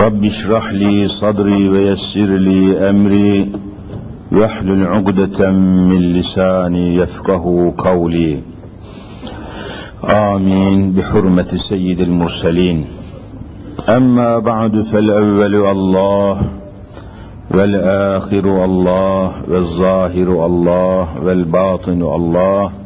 رب اشرح لي صدري ويسر لي أمري. واحلل عقدة من لساني يفقه قولي. آمين. بحرمة سيد المرسلين. أما بعد فالأول الله والآخر الله والظاهر الله والباطن الله.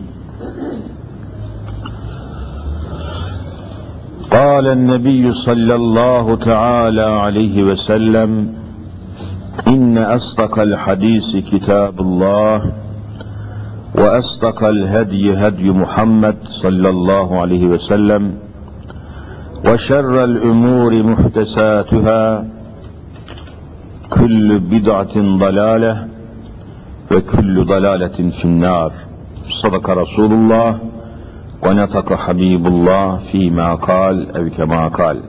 قال النبي صلى الله تعالى عليه وسلم إن أصدق الحديث كتاب الله وأصدق الهدي هدي محمد صلى الله عليه وسلم وشر الأمور محدثاتها كل بدعة ضلالة وكل ضلالة في النار. صدق رسول الله. ونطق حبيب الله فيما قال أو كما قال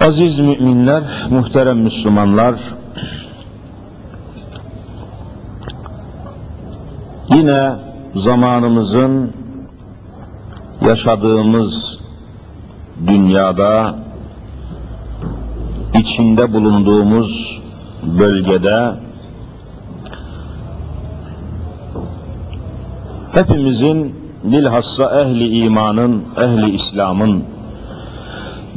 Aziz müminler, muhterem Müslümanlar, yine zamanımızın yaşadığımız dünyada içinde bulunduğumuz bölgede hepimizin bilhassa ehli imanın, ehli İslam'ın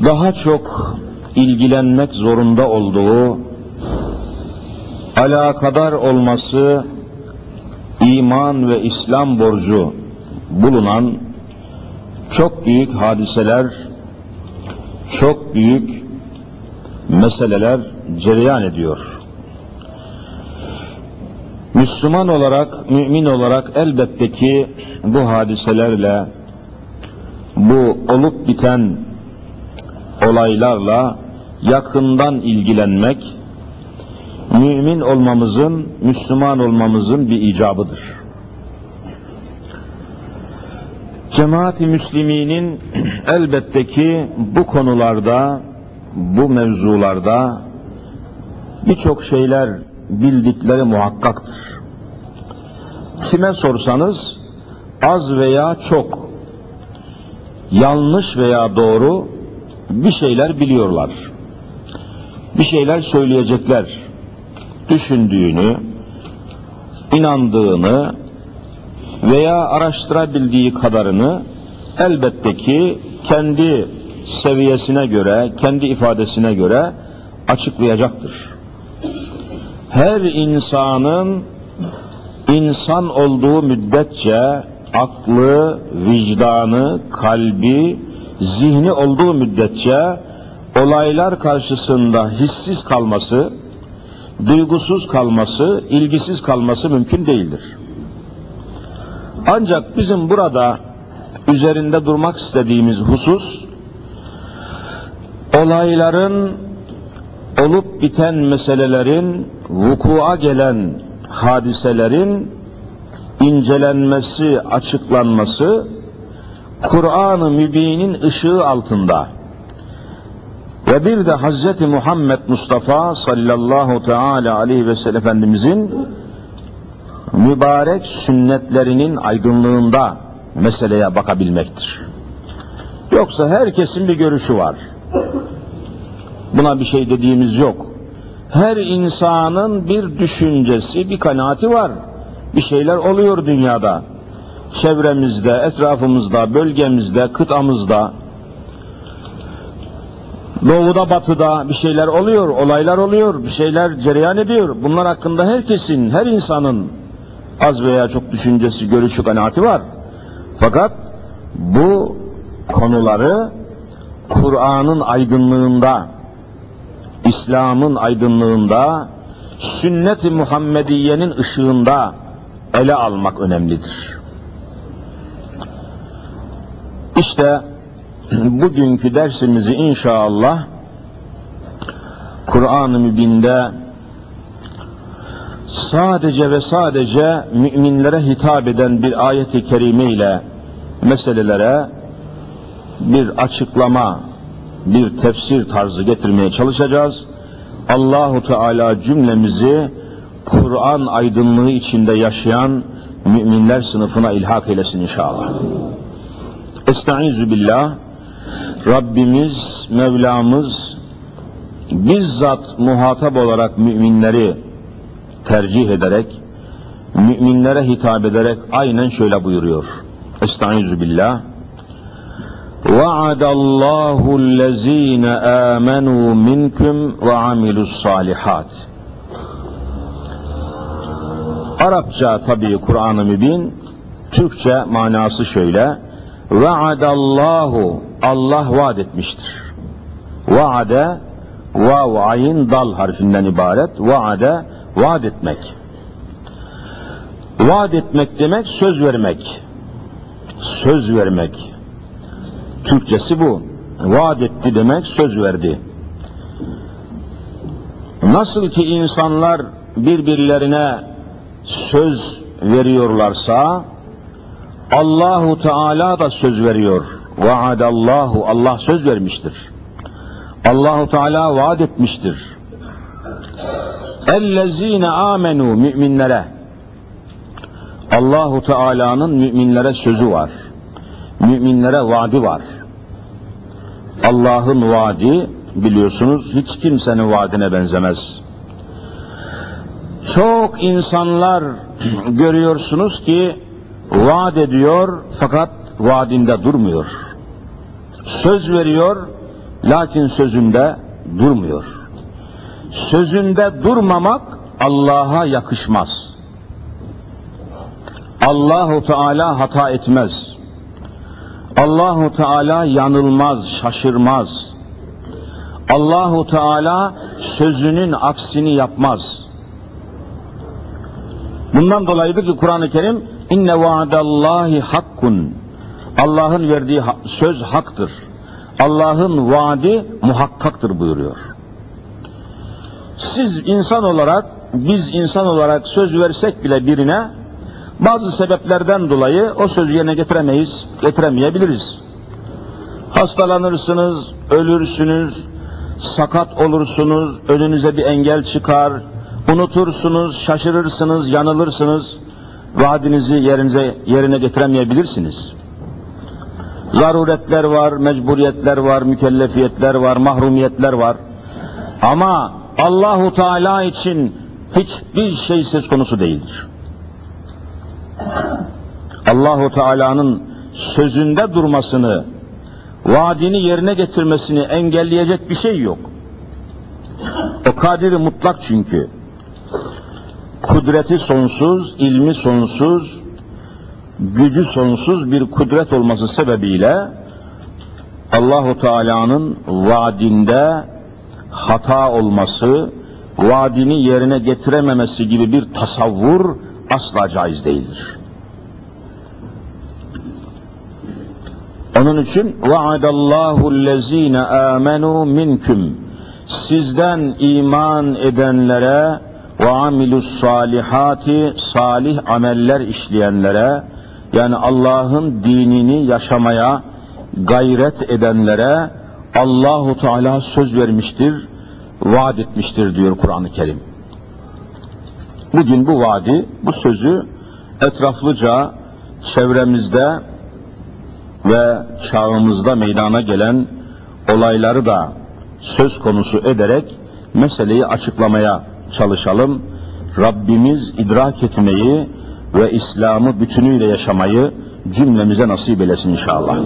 daha çok ilgilenmek zorunda olduğu alakadar olması iman ve İslam borcu bulunan çok büyük hadiseler, çok büyük meseleler cereyan ediyor. Müslüman olarak, mümin olarak elbette ki bu hadiselerle, bu olup biten olaylarla yakından ilgilenmek, mümin olmamızın, Müslüman olmamızın bir icabıdır. Cemaat-i Müslüminin elbette ki bu konularda, bu mevzularda birçok şeyler bildikleri muhakkaktır. Kime sorsanız az veya çok, yanlış veya doğru bir şeyler biliyorlar. Bir şeyler söyleyecekler. Düşündüğünü, inandığını veya araştırabildiği kadarını elbette ki kendi seviyesine göre, kendi ifadesine göre açıklayacaktır. Her insanın insan olduğu müddetçe aklı, vicdanı, kalbi, zihni olduğu müddetçe olaylar karşısında hissiz kalması, duygusuz kalması, ilgisiz kalması mümkün değildir. Ancak bizim burada üzerinde durmak istediğimiz husus olayların olup biten meselelerin vukua gelen hadiselerin incelenmesi, açıklanması Kur'an-ı Mübin'in ışığı altında ve bir de Hz. Muhammed Mustafa sallallahu teala aleyhi ve sellem Efendimizin mübarek sünnetlerinin aydınlığında meseleye bakabilmektir. Yoksa herkesin bir görüşü var. Buna bir şey dediğimiz yok. Her insanın bir düşüncesi, bir kanaati var. Bir şeyler oluyor dünyada. Çevremizde, etrafımızda, bölgemizde, kıtamızda. Doğuda batıda bir şeyler oluyor, olaylar oluyor, bir şeyler cereyan ediyor. Bunlar hakkında herkesin, her insanın az veya çok düşüncesi, görüşü, kanaati var. Fakat bu konuları Kur'an'ın aydınlığında, İslam'ın aydınlığında, sünnet-i Muhammediye'nin ışığında ele almak önemlidir. İşte bugünkü dersimizi inşallah Kur'an-ı Mübin'de sadece ve sadece müminlere hitap eden bir ayeti kerime ile meselelere bir açıklama, bir tefsir tarzı getirmeye çalışacağız. Allahu Teala cümlemizi Kur'an aydınlığı içinde yaşayan müminler sınıfına ilhak eylesin inşallah. Estaizu billah. Rabbimiz, Mevlamız bizzat muhatap olarak müminleri tercih ederek, müminlere hitap ederek aynen şöyle buyuruyor. Estaizu billah. وعد الله الذين آمنوا منكم وعملوا الصالحات Arapça tabii Kur'an-ı Mübin, Türkçe manası şöyle. Vaadallahu Allah vaad etmiştir. Vaade vav ayin dal harfinden ibaret. Vaade vaad etmek. Vaad etmek demek söz vermek. Söz vermek. Türkçesi bu. Vaad etti demek söz verdi. Nasıl ki insanlar birbirlerine söz veriyorlarsa Allahu Teala da söz veriyor. Vaadallahu Allah söz vermiştir. Allahu Teala vaat etmiştir. Ellezine amenu müminlere Allahu Teala'nın müminlere sözü var. Müminlere vaadi var. Allah'ın vaadi biliyorsunuz hiç kimsenin vaadine benzemez. Çok insanlar görüyorsunuz ki vaat ediyor fakat vaadinde durmuyor. Söz veriyor lakin sözünde durmuyor. Sözünde durmamak Allah'a yakışmaz. Allahu Teala hata etmez. Allahu Teala yanılmaz, şaşırmaz. Allahu Teala sözünün aksini yapmaz. Bundan dolayıdır ki Kur'an-ı Kerim inne vaadallahi hakkun. Allah'ın verdiği söz haktır. Allah'ın vaadi muhakkaktır buyuruyor. Siz insan olarak, biz insan olarak söz versek bile birine bazı sebeplerden dolayı o sözü yerine getiremeyiz, getiremeyebiliriz. Hastalanırsınız, ölürsünüz, sakat olursunuz, önünüze bir engel çıkar, unutursunuz, şaşırırsınız, yanılırsınız, vaadinizi yerinize, yerine getiremeyebilirsiniz. Zaruretler var, mecburiyetler var, mükellefiyetler var, mahrumiyetler var. Ama Allahu Teala için hiçbir şey söz konusu değildir. Allahu Teala'nın sözünde durmasını, vaadini yerine getirmesini engelleyecek bir şey yok. O kadiri mutlak çünkü. Kudreti sonsuz, ilmi sonsuz, gücü sonsuz bir kudret olması sebebiyle Allahu Teala'nın vaadinde hata olması, vaadini yerine getirememesi gibi bir tasavvur asla caiz değildir. Onun için vaadallahu allazina amenu minkum sizden iman edenlere ve amilus salihati salih ameller işleyenlere yani Allah'ın dinini yaşamaya gayret edenlere Allahu Teala söz vermiştir, vaat etmiştir diyor Kur'an-ı Kerim. Bugün bu vaadi, bu sözü etraflıca çevremizde ve çağımızda meydana gelen olayları da söz konusu ederek meseleyi açıklamaya çalışalım. Rabbimiz idrak etmeyi ve İslam'ı bütünüyle yaşamayı cümlemize nasip eylesin inşallah.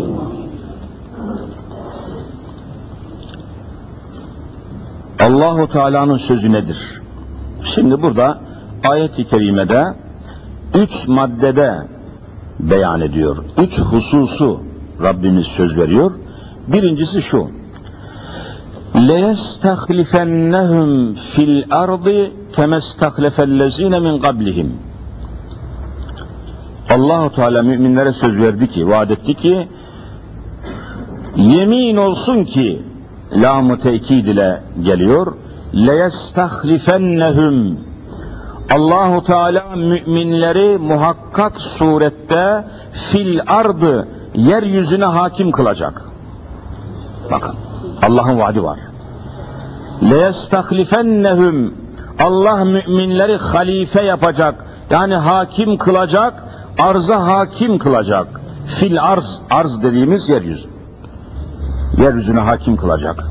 Allahu Teala'nın sözü nedir? Şimdi burada ayet-i kerimede üç maddede beyan ediyor. Üç hususu Rabbimiz söz veriyor. Birincisi şu. لَيَسْتَخْلِفَنَّهُمْ فِي الْأَرْضِ كَمَا اسْتَخْلَفَ الَّذ۪ينَ مِنْ قَبْلِهِمْ Allahu Teala müminlere söz verdi ki, vaat etti ki, yemin olsun ki, lam-ı tekid ile geliyor, لَيَسْتَخْلِفَنَّهُمْ Allahu Teala müminleri muhakkak surette fil ardı yeryüzüne hakim kılacak. Bakın Allah'ın vaadi var. لَيَسْتَخْلِفَنَّهُمْ Allah müminleri halife yapacak. Yani hakim kılacak, arza hakim kılacak. Fil arz, arz dediğimiz yeryüzü. Yeryüzüne hakim kılacak.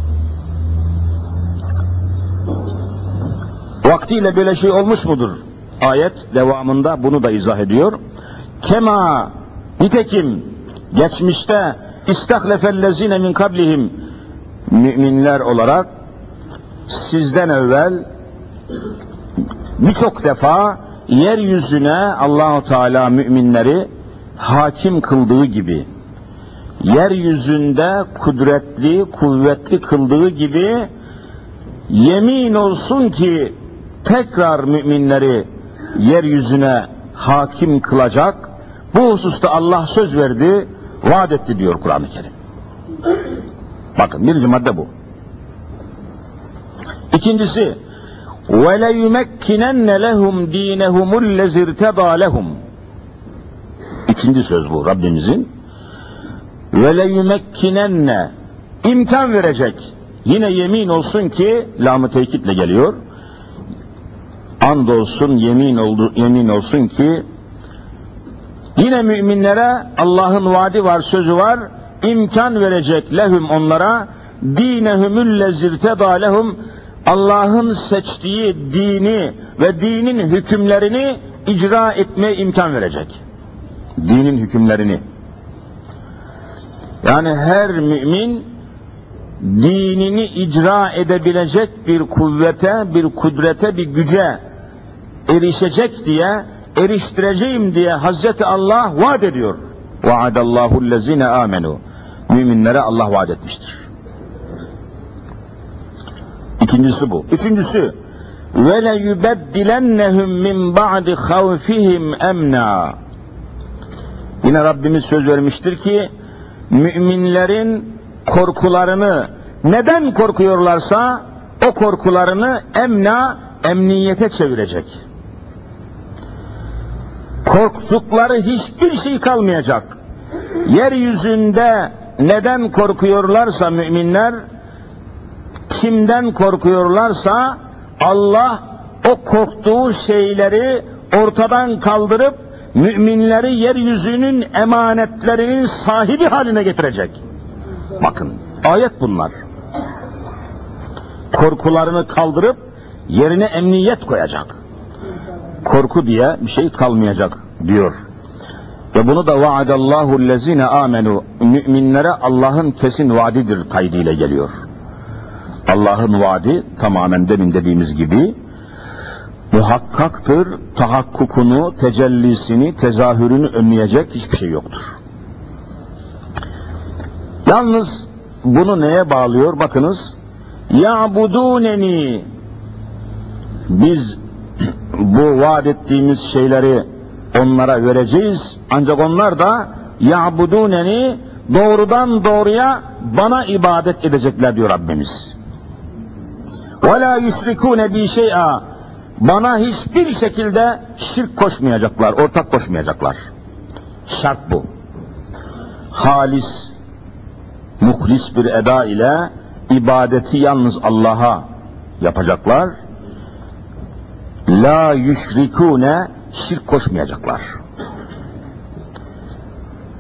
Vaktiyle böyle şey olmuş mudur? Ayet devamında bunu da izah ediyor. Kema nitekim geçmişte istahlefellezine min kablihim müminler olarak sizden evvel birçok defa yeryüzüne Allahu Teala müminleri hakim kıldığı gibi yeryüzünde kudretli, kuvvetli kıldığı gibi yemin olsun ki tekrar müminleri yeryüzüne hakim kılacak. Bu hususta Allah söz verdi, vaat etti diyor Kur'an-ı Kerim. Bakın birinci madde bu. İkincisi وَلَيُمَكِّنَنَّ لَهُمْ دِينَهُمُ الَّذِي ارْتَضَى لَهُمْ İkinci söz bu Rabbimizin. وَلَيُمَكِّنَنَّ imkan verecek. Yine yemin olsun ki lam-ı tekitle geliyor. And olsun, yemin oldu, yemin olsun ki yine müminlere Allah'ın vaadi var, sözü var. imkan verecek lehum onlara dinehumülle zirteda lehum Allah'ın seçtiği dini ve dinin hükümlerini icra etmeye imkan verecek. Dinin hükümlerini. Yani her mümin dinini icra edebilecek bir kuvvete, bir kudrete, bir güce erişecek diye, eriştireceğim diye Hazreti Allah vaat ediyor. Vaadallahu lezine amenu. Müminlere Allah vaat etmiştir. İkincisi bu. Üçüncüsü le yubeddilennehum min ba'di havfihim emna. Yine Rabbimiz söz vermiştir ki müminlerin korkularını neden korkuyorlarsa o korkularını emna emniyete çevirecek. Korktukları hiçbir şey kalmayacak. Yeryüzünde neden korkuyorlarsa müminler kimden korkuyorlarsa Allah o korktuğu şeyleri ortadan kaldırıp müminleri yeryüzünün emanetlerinin sahibi haline getirecek. Bakın ayet bunlar. Korkularını kaldırıp yerine emniyet koyacak. Korku diye bir şey kalmayacak diyor. Ve bunu da vaadallahu lezine amenu müminlere Allah'ın kesin vaadidir kaydıyla geliyor. Allah'ın vaadi tamamen demin dediğimiz gibi muhakkaktır, tahakkukunu, tecellisini, tezahürünü önleyecek hiçbir şey yoktur. Yalnız bunu neye bağlıyor? Bakınız. Ya'buduneni biz bu vaat ettiğimiz şeyleri onlara vereceğiz. Ancak onlar da ya'buduneni doğrudan doğruya bana ibadet edecekler diyor Rabbimiz. Ve la yusrikune bi şey'a bana hiçbir şekilde şirk koşmayacaklar, ortak koşmayacaklar. Şart bu. Halis, muhlis bir eda ile ibadeti yalnız Allah'a yapacaklar. La yüşrikune şirk koşmayacaklar.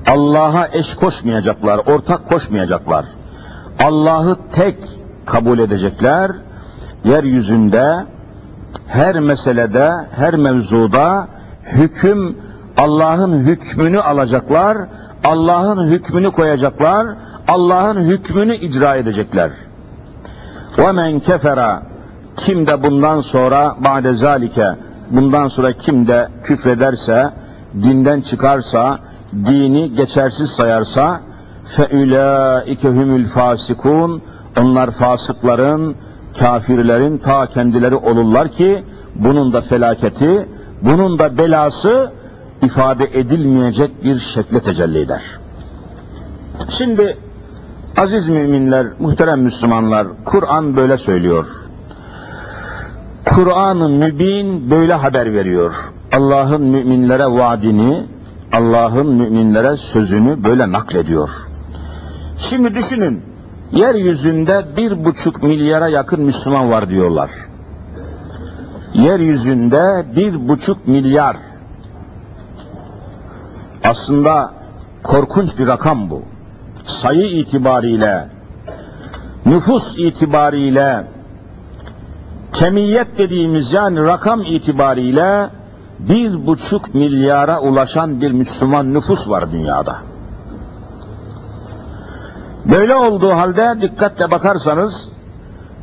Allah'a eş koşmayacaklar, ortak koşmayacaklar. Allah'ı tek kabul edecekler. Yeryüzünde her meselede, her mevzuda hüküm Allah'ın hükmünü alacaklar, Allah'ın hükmünü koyacaklar, Allah'ın hükmünü icra edecekler. وَمَنْ كَفَرَ kim de bundan sonra ba'de zalike bundan sonra kim de küfrederse, dinden çıkarsa, dini geçersiz sayarsa fe ulaike humul fasikun onlar fasıkların, kafirlerin ta kendileri olurlar ki bunun da felaketi, bunun da belası ifade edilmeyecek bir şekle tecelli eder. Şimdi aziz müminler, muhterem Müslümanlar, Kur'an böyle söylüyor. Kur'an-ı Mübin böyle haber veriyor. Allah'ın müminlere vaadini, Allah'ın müminlere sözünü böyle naklediyor. Şimdi düşünün, yeryüzünde bir buçuk milyara yakın Müslüman var diyorlar. Yeryüzünde bir buçuk milyar. Aslında korkunç bir rakam bu. Sayı itibariyle, nüfus itibariyle, kemiyet dediğimiz yani rakam itibariyle bir buçuk milyara ulaşan bir Müslüman nüfus var dünyada. Böyle olduğu halde dikkatle bakarsanız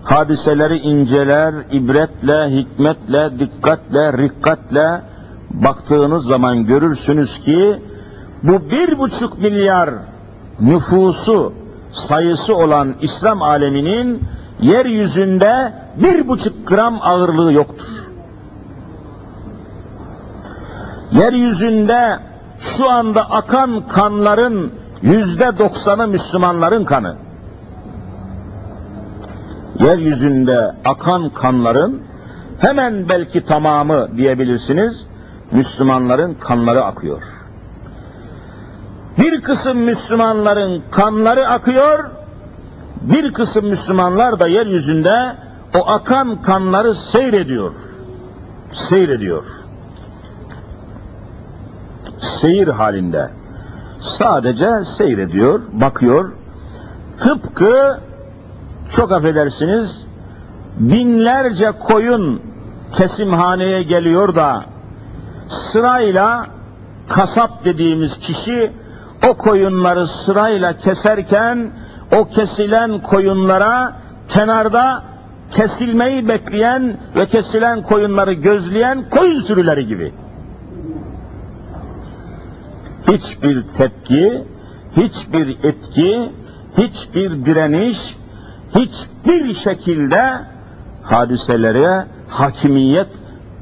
hadiseleri inceler, ibretle, hikmetle, dikkatle, rikkatle baktığınız zaman görürsünüz ki bu bir buçuk milyar nüfusu sayısı olan İslam aleminin yeryüzünde bir buçuk gram ağırlığı yoktur. Yeryüzünde şu anda akan kanların yüzde doksanı Müslümanların kanı. Yeryüzünde akan kanların hemen belki tamamı diyebilirsiniz Müslümanların kanları akıyor. Bir kısım Müslümanların kanları akıyor, bir kısım Müslümanlar da yeryüzünde o akan kanları seyrediyor. Seyrediyor. Seyir halinde. Sadece seyrediyor, bakıyor. Tıpkı çok affedersiniz binlerce koyun kesimhaneye geliyor da sırayla kasap dediğimiz kişi o koyunları sırayla keserken o kesilen koyunlara kenarda kesilmeyi bekleyen ve kesilen koyunları gözleyen koyun sürüleri gibi. Hiçbir tepki, hiçbir etki, hiçbir direniş, hiçbir şekilde hadiselere hakimiyet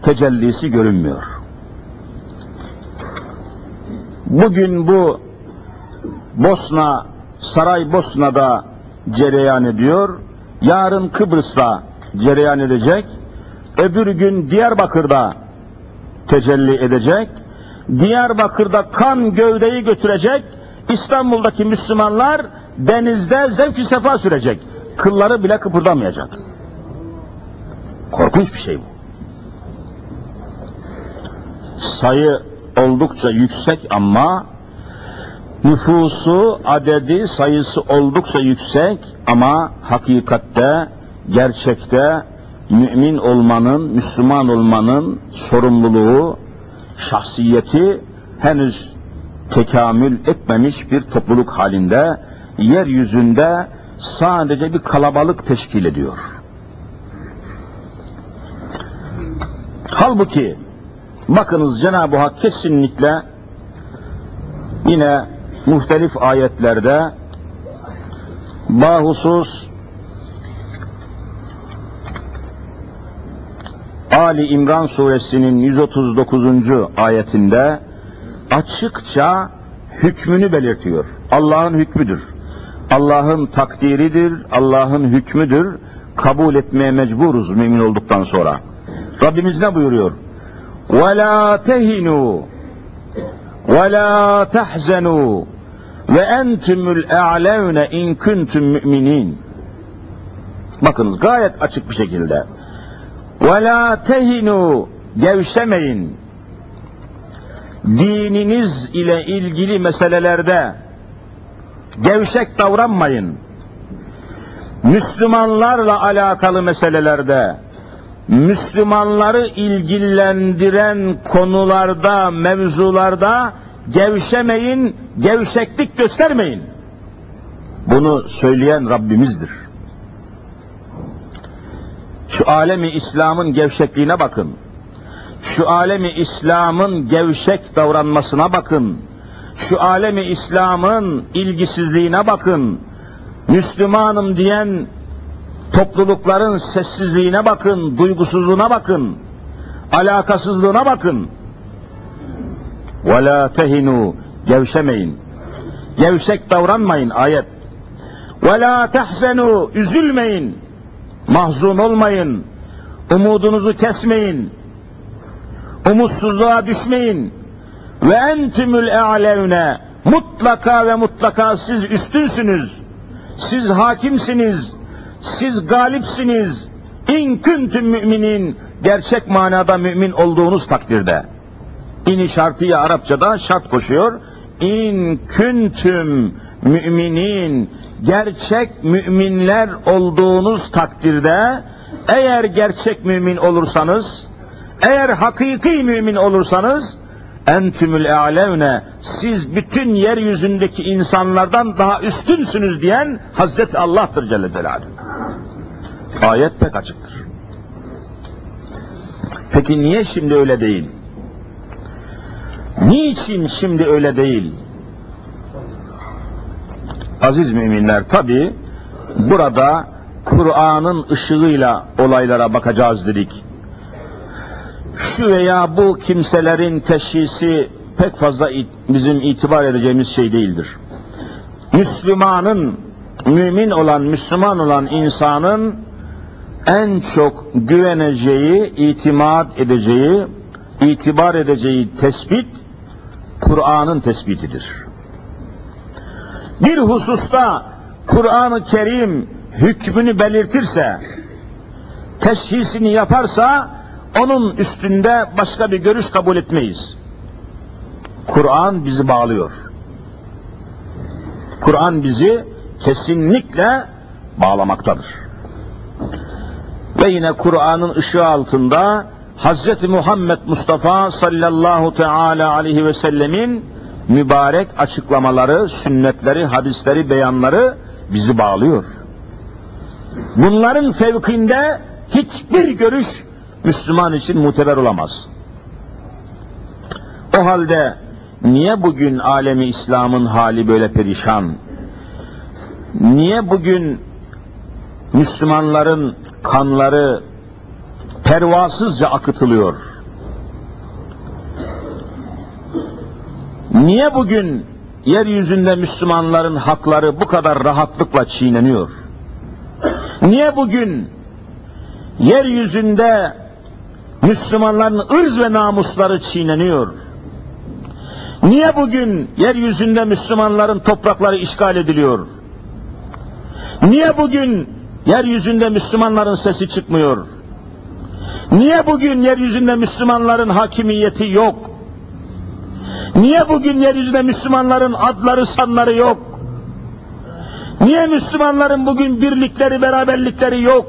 tecellisi görünmüyor. Bugün bu Bosna, Saray Bosna'da cereyan ediyor. Yarın Kıbrıs'ta cereyan edecek. Öbür gün Diyarbakır'da tecelli edecek. Diyarbakır'da kan gövdeyi götürecek. İstanbul'daki Müslümanlar denizde zevk-i sefa sürecek. Kılları bile kıpırdamayacak. Korkunç bir şey bu. Sayı oldukça yüksek ama nüfusu, adedi, sayısı oldukça yüksek ama hakikatte, gerçekte mümin olmanın, Müslüman olmanın sorumluluğu, şahsiyeti henüz tekamül etmemiş bir topluluk halinde yeryüzünde sadece bir kalabalık teşkil ediyor. Halbuki bakınız Cenab-ı Hak kesinlikle yine muhtelif ayetlerde bahusus Ali İmran suresinin 139. ayetinde açıkça hükmünü belirtiyor. Allah'ın hükmüdür. Allah'ın takdiridir, Allah'ın hükmüdür. Kabul etmeye mecburuz mümin olduktan sonra. Rabbimiz ne buyuruyor? وَلَا تَهِنُوا وَلَا تَحْزَنُوا ve entümül e'levne in kuntum müminin. Bakınız gayet açık bir şekilde. Ve la tehinu gevşemeyin. Dininiz ile ilgili meselelerde gevşek davranmayın. Müslümanlarla alakalı meselelerde, Müslümanları ilgilendiren konularda, mevzularda gevşemeyin, gevşeklik göstermeyin. Bunu söyleyen Rabbimizdir. Şu alemi İslam'ın gevşekliğine bakın. Şu alemi İslam'ın gevşek davranmasına bakın. Şu alemi İslam'ın ilgisizliğine bakın. Müslümanım diyen toplulukların sessizliğine bakın, duygusuzluğuna bakın, alakasızlığına bakın. Ve la tehinu gevşemeyin. Gevşek davranmayın ayet. Ve la tehzenu üzülmeyin. Mahzun olmayın. Umudunuzu kesmeyin. Umutsuzluğa düşmeyin. Ve entümül e'levne mutlaka ve mutlaka siz üstünsünüz. Siz hakimsiniz. Siz galipsiniz. İn küntüm müminin gerçek manada mümin olduğunuz takdirde.'' İni şartıyı Arapçada şart koşuyor. İn küntüm müminin gerçek müminler olduğunuz takdirde eğer gerçek mümin olursanız eğer hakiki mümin olursanız entümül e'levne siz bütün yeryüzündeki insanlardan daha üstünsünüz diyen Hazreti Allah'tır Celle Celaluhu. Ayet pek açıktır. Peki niye şimdi öyle değil? Niçin şimdi öyle değil? Aziz müminler tabi burada Kur'an'ın ışığıyla olaylara bakacağız dedik. Şu veya bu kimselerin teşhisi pek fazla bizim itibar edeceğimiz şey değildir. Müslümanın, mümin olan, Müslüman olan insanın en çok güveneceği, itimat edeceği, itibar edeceği tespit Kur'an'ın tespitidir. Bir hususta Kur'an-ı Kerim hükmünü belirtirse, teşhisini yaparsa onun üstünde başka bir görüş kabul etmeyiz. Kur'an bizi bağlıyor. Kur'an bizi kesinlikle bağlamaktadır. Ve yine Kur'an'ın ışığı altında Hz. Muhammed Mustafa sallallahu teala aleyhi ve sellemin mübarek açıklamaları, sünnetleri, hadisleri, beyanları bizi bağlıyor. Bunların fevkinde hiçbir görüş Müslüman için muteber olamaz. O halde niye bugün alemi İslam'ın hali böyle perişan? Niye bugün Müslümanların kanları pervasızca akıtılıyor? Niye bugün yeryüzünde Müslümanların hakları bu kadar rahatlıkla çiğneniyor? Niye bugün yeryüzünde Müslümanların ırz ve namusları çiğneniyor? Niye bugün yeryüzünde Müslümanların toprakları işgal ediliyor? Niye bugün yeryüzünde Müslümanların sesi çıkmıyor? Niye bugün yeryüzünde Müslümanların hakimiyeti yok? Niye bugün yeryüzünde Müslümanların adları sanları yok? Niye Müslümanların bugün birlikleri, beraberlikleri yok?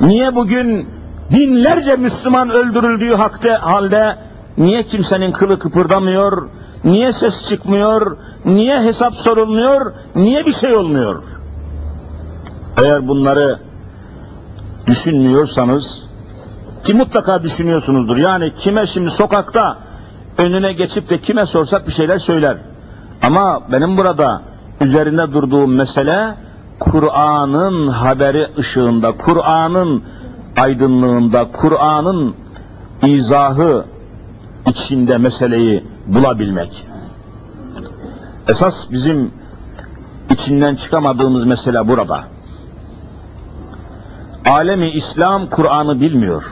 Niye bugün binlerce Müslüman öldürüldüğü hakta, halde niye kimsenin kılı kıpırdamıyor, niye ses çıkmıyor, niye hesap sorulmuyor, niye bir şey olmuyor? Eğer bunları düşünmüyorsanız, ki mutlaka düşünüyorsunuzdur. Yani kime şimdi sokakta önüne geçip de kime sorsak bir şeyler söyler. Ama benim burada üzerinde durduğum mesele Kur'an'ın haberi ışığında, Kur'an'ın aydınlığında, Kur'an'ın izahı içinde meseleyi bulabilmek. Esas bizim içinden çıkamadığımız mesele burada. Alemi İslam Kur'an'ı bilmiyor.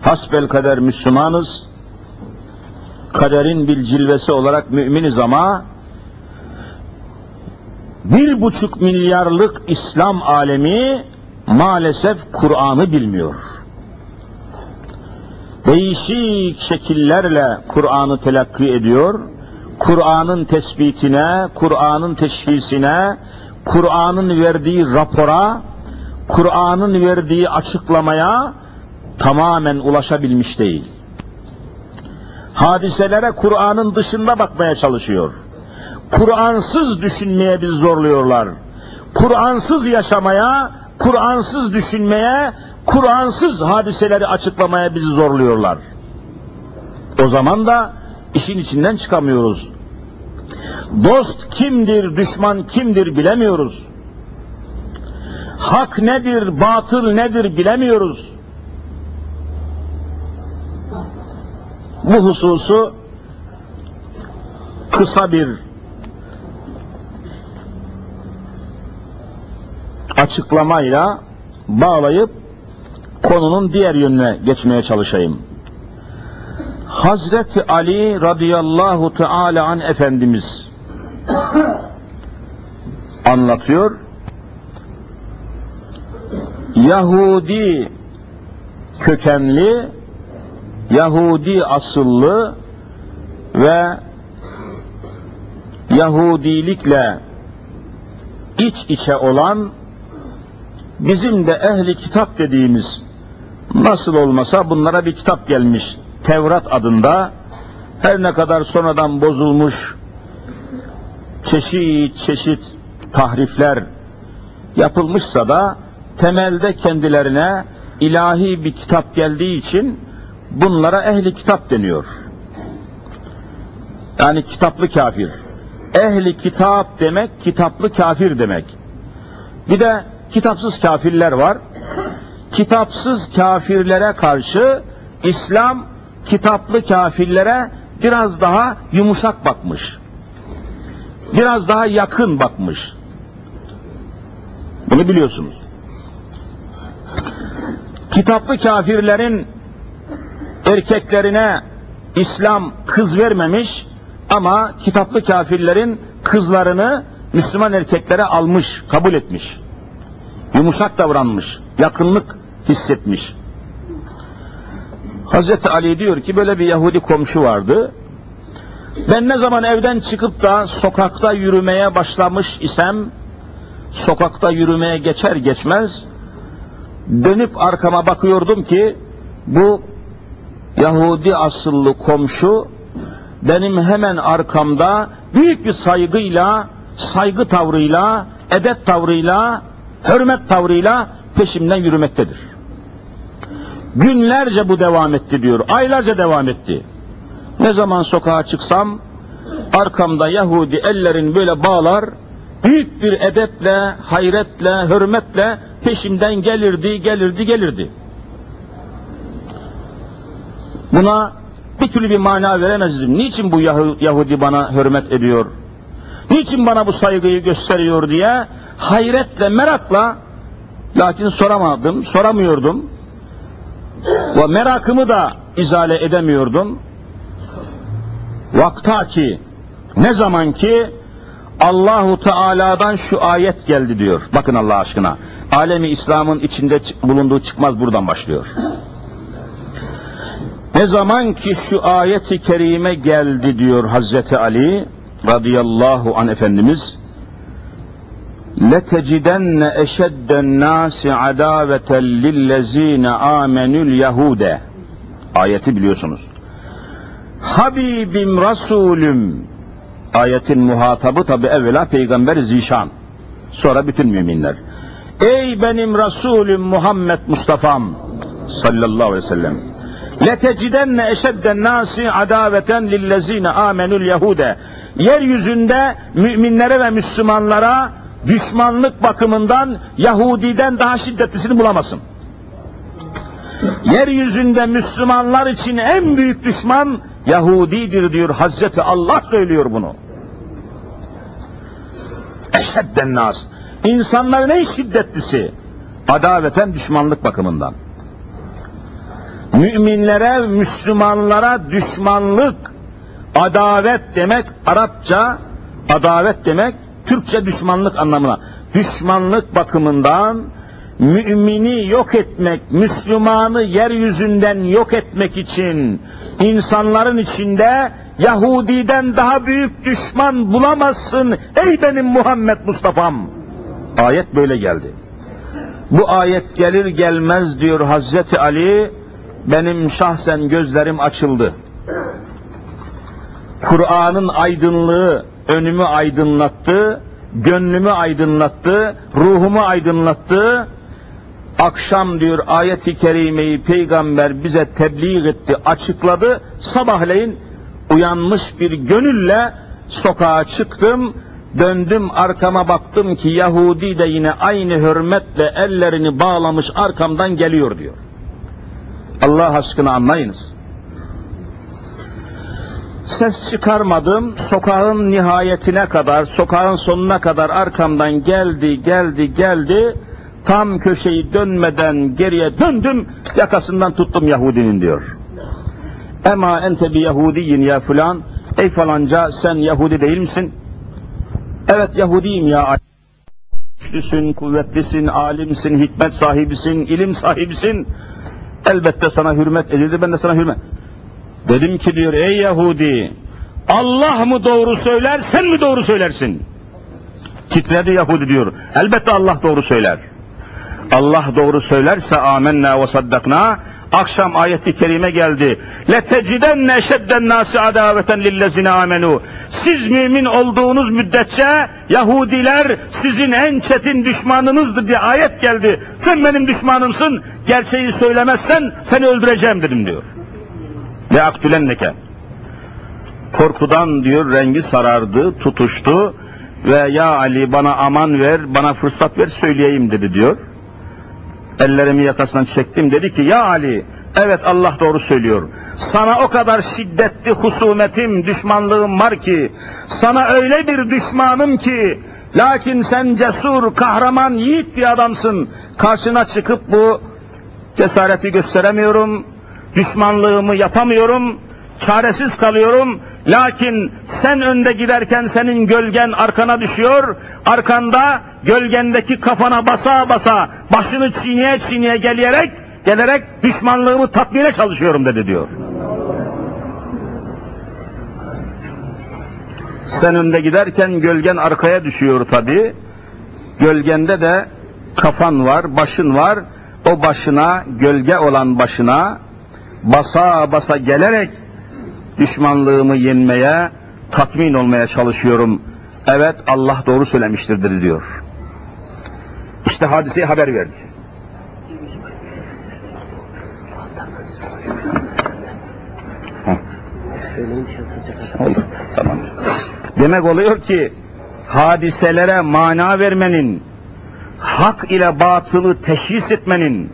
Hasbel kader Müslümanız, kaderin bir cilvesi olarak müminiz ama bir buçuk milyarlık İslam alemi maalesef Kur'an'ı bilmiyor. Değişik şekillerle Kur'an'ı telakki ediyor. Kur'an'ın tespitine, Kur'an'ın teşhisine, Kur'an'ın verdiği rapora, Kur'an'ın verdiği açıklamaya tamamen ulaşabilmiş değil. Hadiselere Kur'an'ın dışında bakmaya çalışıyor. Kur'ansız düşünmeye biz zorluyorlar. Kur'ansız yaşamaya, Kur'ansız düşünmeye, Kur'ansız hadiseleri açıklamaya bizi zorluyorlar. O zaman da işin içinden çıkamıyoruz. Dost kimdir, düşman kimdir bilemiyoruz. Hak nedir, batıl nedir bilemiyoruz. Bu hususu kısa bir açıklamayla bağlayıp konunun diğer yönüne geçmeye çalışayım. Hazreti Ali radıyallahu teala an Efendimiz anlatıyor. Yahudi kökenli, Yahudi asıllı ve Yahudilikle iç içe olan bizim de ehli kitap dediğimiz nasıl olmasa bunlara bir kitap gelmiş Tevrat adında. Her ne kadar sonradan bozulmuş çeşit çeşit tahrifler yapılmışsa da temelde kendilerine ilahi bir kitap geldiği için bunlara ehli kitap deniyor. Yani kitaplı kafir. Ehli kitap demek kitaplı kafir demek. Bir de kitapsız kafirler var. Kitapsız kafirlere karşı İslam kitaplı kafirlere biraz daha yumuşak bakmış. Biraz daha yakın bakmış. Bunu biliyorsunuz. Kitaplı kafirlerin erkeklerine İslam kız vermemiş ama kitaplı kafirlerin kızlarını Müslüman erkeklere almış, kabul etmiş. Yumuşak davranmış, yakınlık hissetmiş. Hazreti Ali diyor ki böyle bir Yahudi komşu vardı. Ben ne zaman evden çıkıp da sokakta yürümeye başlamış isem, sokakta yürümeye geçer geçmez, dönüp arkama bakıyordum ki bu Yahudi asıllı komşu benim hemen arkamda büyük bir saygıyla, saygı tavrıyla, edep tavrıyla, hürmet tavrıyla peşimden yürümektedir. Günlerce bu devam etti diyor. Aylarca devam etti. Ne zaman sokağa çıksam arkamda Yahudi ellerin böyle bağlar, büyük bir edeple, hayretle, hürmetle peşimden gelirdi, gelirdi, gelirdi. Buna bir türlü bir mana veremezdim. Niçin bu Yahudi bana hürmet ediyor? Niçin bana bu saygıyı gösteriyor diye hayretle, merakla lakin soramadım, soramıyordum. Ve merakımı da izale edemiyordum. Vakta ki ne zaman ki Allahu Teala'dan şu ayet geldi diyor. Bakın Allah aşkına. Alemi İslam'ın içinde bulunduğu çıkmaz buradan başlıyor. Ne zaman ki şu ayeti kerime geldi diyor Hazreti Ali radıyallahu an Efendimiz لَتَجِدَنَّ اَشَدَّ النَّاسِ عَدَاوَةً لِلَّذ۪ينَ آمَنُوا الْيَهُودَ Ayeti biliyorsunuz. Habibim Resulüm Ayetin muhatabı tabi evvela Peygamber Zişan. Sonra bütün müminler. Ey benim Resulüm Muhammed Mustafa'm sallallahu aleyhi ve sellem. Leteciddenne eşedden nasi adaveten lillezine amenül yehude. Yeryüzünde müminlere ve Müslümanlara düşmanlık bakımından Yahudi'den daha şiddetlisini bulamazsın. Yeryüzünde Müslümanlar için en büyük düşman Yahudidir diyor Hazreti Allah söylüyor bunu. Eşedden nas. İnsanların en şiddetlisi adaveten düşmanlık bakımından. Müminlere, Müslümanlara düşmanlık, adavet demek Arapça, adavet demek Türkçe düşmanlık anlamına. Düşmanlık bakımından mümini yok etmek, Müslümanı yeryüzünden yok etmek için insanların içinde Yahudiden daha büyük düşman bulamazsın ey benim Muhammed Mustafa'm. Ayet böyle geldi. Bu ayet gelir gelmez diyor Hazreti Ali, benim şahsen gözlerim açıldı. Kur'an'ın aydınlığı önümü aydınlattı. gönlümü aydınlattı, ruhumu aydınlattı. Akşam diyor ayeti kerimeyi peygamber bize tebliğ etti, açıkladı. Sabahleyin uyanmış bir gönülle sokağa çıktım. Döndüm arkama baktım ki Yahudi de yine aynı hürmetle ellerini bağlamış arkamdan geliyor diyor. Allah aşkına anlayınız. Ses çıkarmadım, sokağın nihayetine kadar, sokağın sonuna kadar arkamdan geldi, geldi, geldi. Tam köşeyi dönmeden geriye döndüm, yakasından tuttum Yahudinin diyor. Ema ente bi Yahudiyin ya filan, ey falanca sen Yahudi değil misin? Evet Yahudiyim ya. Güçlüsün, kuvvetlisin, alimsin, hikmet sahibisin, ilim sahibisin. Elbette sana hürmet edildi, ben de sana hürmet. Dedim ki diyor, ey Yahudi, Allah mı doğru söyler, sen mi doğru söylersin? Titredi Yahudi diyor, elbette Allah doğru söyler. Allah doğru söylerse amenna ve saddakna, akşam ayeti kerime geldi. لَتَجِدَنَّ شَدَّ النَّاسِ عَدَاوَةً لِلَّذِينَ آمَنُوا Siz mümin olduğunuz müddetçe Yahudiler sizin en çetin düşmanınızdır diye ayet geldi. Sen benim düşmanımsın, gerçeği söylemezsen seni öldüreceğim dedim diyor. Ve aktülenneke. Korkudan diyor rengi sarardı, tutuştu ve ya Ali bana aman ver, bana fırsat ver söyleyeyim dedi diyor. Ellerimi yakasından çektim dedi ki ya Ali evet Allah doğru söylüyor. Sana o kadar şiddetli husumetim, düşmanlığım var ki sana öyle bir düşmanım ki lakin sen cesur, kahraman, yiğit bir adamsın. Karşına çıkıp bu cesareti gösteremiyorum, düşmanlığımı yapamıyorum, çaresiz kalıyorum. Lakin sen önde giderken senin gölgen arkana düşüyor. Arkanda gölgendeki kafana basa basa başını çiğneye çiğneye gelerek gelerek düşmanlığımı tatmine çalışıyorum dedi diyor. Sen önde giderken gölgen arkaya düşüyor tabi. Gölgende de kafan var, başın var. O başına, gölge olan başına basa basa gelerek düşmanlığımı yenmeye, tatmin olmaya çalışıyorum. Evet Allah doğru söylemiştir diyor. İşte hadiseyi haber verdi. Oldu. Tamam. Demek oluyor ki hadiselere mana vermenin, hak ile batılı teşhis etmenin,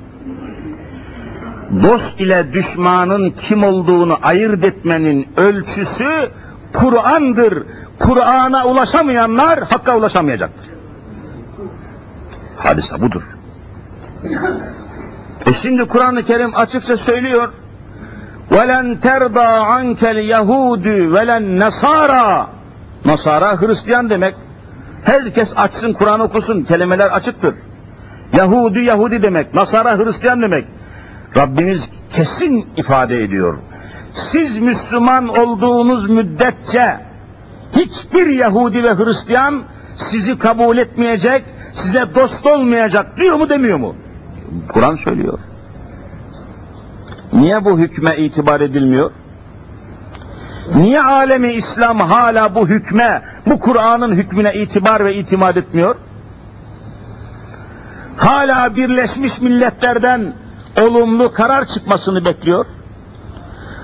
dost ile düşmanın kim olduğunu ayırt etmenin ölçüsü Kur'an'dır. Kur'an'a ulaşamayanlar Hakk'a ulaşamayacaktır. Hadise budur. E şimdi Kur'an-ı Kerim açıkça söylüyor. وَلَنْ تَرْضَى عَنْكَ الْيَهُودُ وَلَنْ نَصَارَى Nasara Hristiyan demek. Herkes açsın Kur'an okusun. Kelimeler açıktır. Yahudi Yahudi demek. Nasara Hristiyan demek. Rabbimiz kesin ifade ediyor. Siz Müslüman olduğunuz müddetçe hiçbir Yahudi ve Hristiyan sizi kabul etmeyecek, size dost olmayacak diyor mu demiyor mu? Kur'an söylüyor. Niye bu hükme itibar edilmiyor? Niye alemi İslam hala bu hükme, bu Kur'an'ın hükmüne itibar ve itimat etmiyor? Hala Birleşmiş Milletler'den olumlu karar çıkmasını bekliyor.